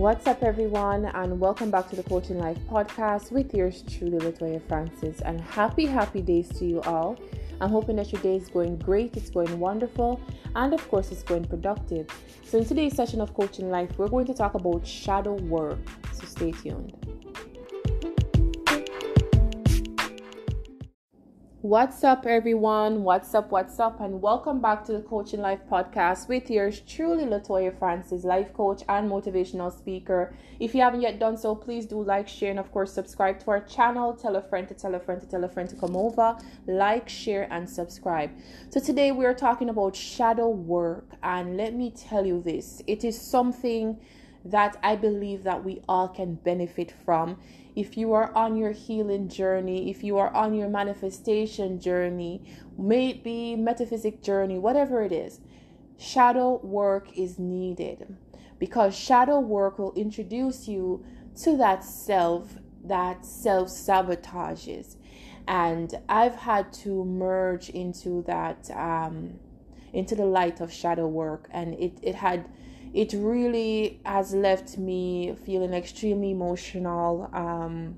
What's up, everyone, and welcome back to the Coaching Life podcast with yours truly, Latoya Francis. And happy, happy days to you all. I'm hoping that your day is going great, it's going wonderful, and of course, it's going productive. So, in today's session of Coaching Life, we're going to talk about shadow work. So, stay tuned. What's up, everyone? What's up? What's up? And welcome back to the Coaching Life podcast with yours truly, Latoya Francis, life coach and motivational speaker. If you haven't yet done so, please do like, share, and of course, subscribe to our channel. Tell a friend to tell a friend to tell a friend to come over, like, share, and subscribe. So, today we are talking about shadow work, and let me tell you this it is something that I believe that we all can benefit from if you are on your healing journey, if you are on your manifestation journey, maybe metaphysic journey, whatever it is, shadow work is needed because shadow work will introduce you to that self that self sabotages. And I've had to merge into that, um, into the light of shadow work, and it, it had it really has left me feeling extremely emotional um,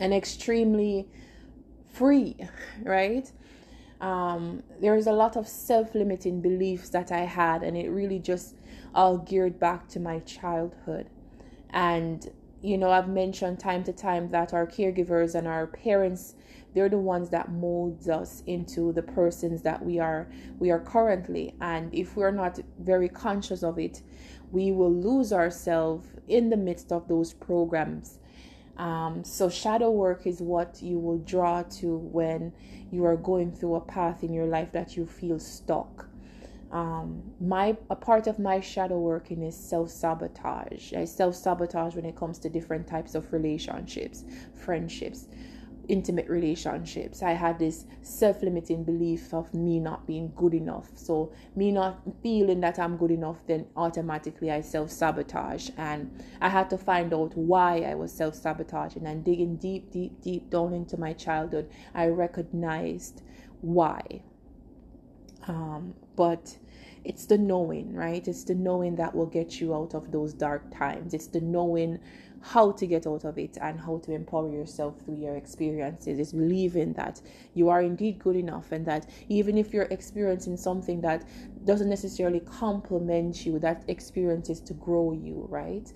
and extremely free, right? Um, there's a lot of self limiting beliefs that I had, and it really just all geared back to my childhood. And, you know, I've mentioned time to time that our caregivers and our parents they're the ones that molds us into the persons that we are we are currently. And if we're not very conscious of it we will lose ourselves in the midst of those programs. Um, so shadow work is what you will draw to when you are going through a path in your life that you feel stuck. Um, my a part of my shadow working is self sabotage. I self sabotage when it comes to different types of relationships, friendships, intimate relationships. I had this self limiting belief of me not being good enough. So, me not feeling that I'm good enough, then automatically I self sabotage. And I had to find out why I was self sabotaging and digging deep, deep, deep down into my childhood. I recognized why. Um, but it's the knowing, right? It's the knowing that will get you out of those dark times. It's the knowing how to get out of it and how to empower yourself through your experiences is believing that you are indeed good enough and that even if you're experiencing something that doesn't necessarily complement you that experience is to grow you right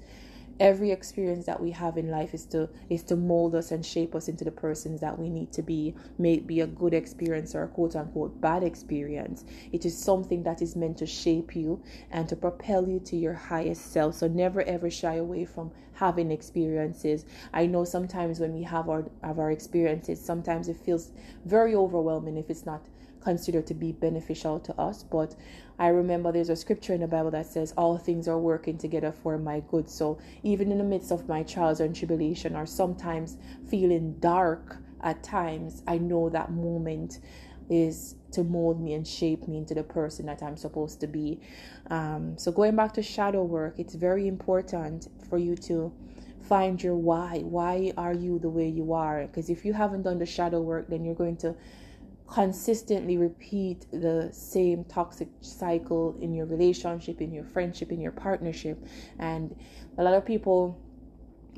every experience that we have in life is to is to mold us and shape us into the persons that we need to be. May it be a good experience or a quote unquote bad experience. It is something that is meant to shape you and to propel you to your highest self. So never ever shy away from having experiences. I know sometimes when we have our have our experiences sometimes it feels very overwhelming if it's not considered to be beneficial to us. But I remember there's a scripture in the Bible that says, All things are working together for my good. So even in the midst of my trials and tribulation, or sometimes feeling dark at times, I know that moment is to mold me and shape me into the person that I'm supposed to be. Um, so going back to shadow work, it's very important for you to find your why. Why are you the way you are? Because if you haven't done the shadow work, then you're going to consistently repeat the same toxic cycle in your relationship, in your friendship, in your partnership. And a lot of people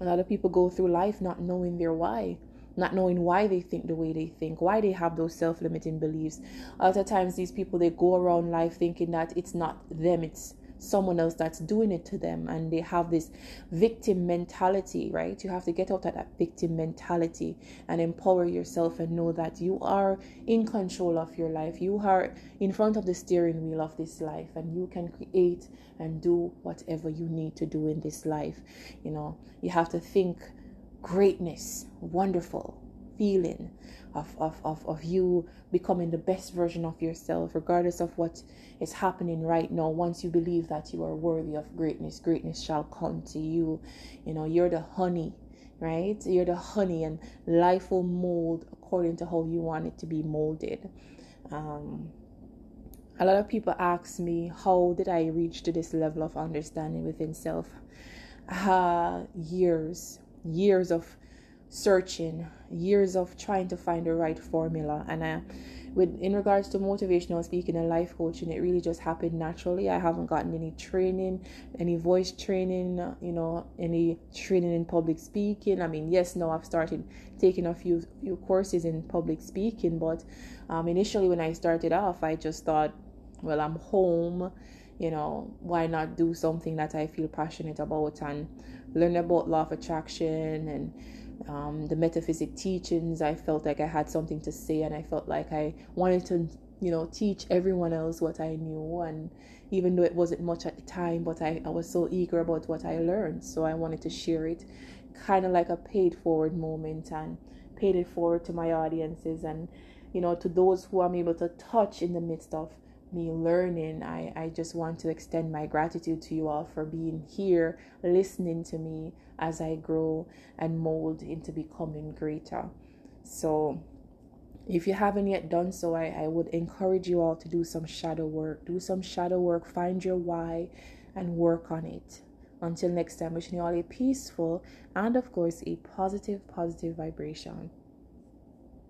a lot of people go through life not knowing their why not knowing why they think the way they think, why they have those self-limiting beliefs. A lot of times these people they go around life thinking that it's not them, it's someone else that's doing it to them and they have this victim mentality right? You have to get out of that victim mentality and empower yourself and know that you are in control of your life. You are in front of the steering wheel of this life and you can create and do whatever you need to do in this life. You know you have to think greatness wonderful feeling of, of, of, of you becoming the best version of yourself, regardless of what is happening right now. Once you believe that you are worthy of greatness, greatness shall come to you. You know, you're the honey, right? You're the honey, and life will mold according to how you want it to be molded. Um, a lot of people ask me, How did I reach to this level of understanding within self? Uh, years, years of searching, years of trying to find the right formula. And I, with in regards to motivational speaking and life coaching it really just happened naturally i haven't gotten any training any voice training you know any training in public speaking i mean yes now i've started taking a few few courses in public speaking but um, initially when i started off i just thought well i'm home you know why not do something that i feel passionate about and learn about law of attraction and um, the metaphysic teachings. I felt like I had something to say, and I felt like I wanted to, you know, teach everyone else what I knew. And even though it wasn't much at the time, but I, I was so eager about what I learned, so I wanted to share it, kind of like a paid forward moment, and paid it forward to my audiences and you know to those who I'm able to touch in the midst of me learning. I, I just want to extend my gratitude to you all for being here, listening to me as I grow and mold into becoming greater. So, if you haven't yet done so, I, I would encourage you all to do some shadow work. Do some shadow work, find your why, and work on it. Until next time, wishing you all a peaceful and, of course, a positive, positive vibration.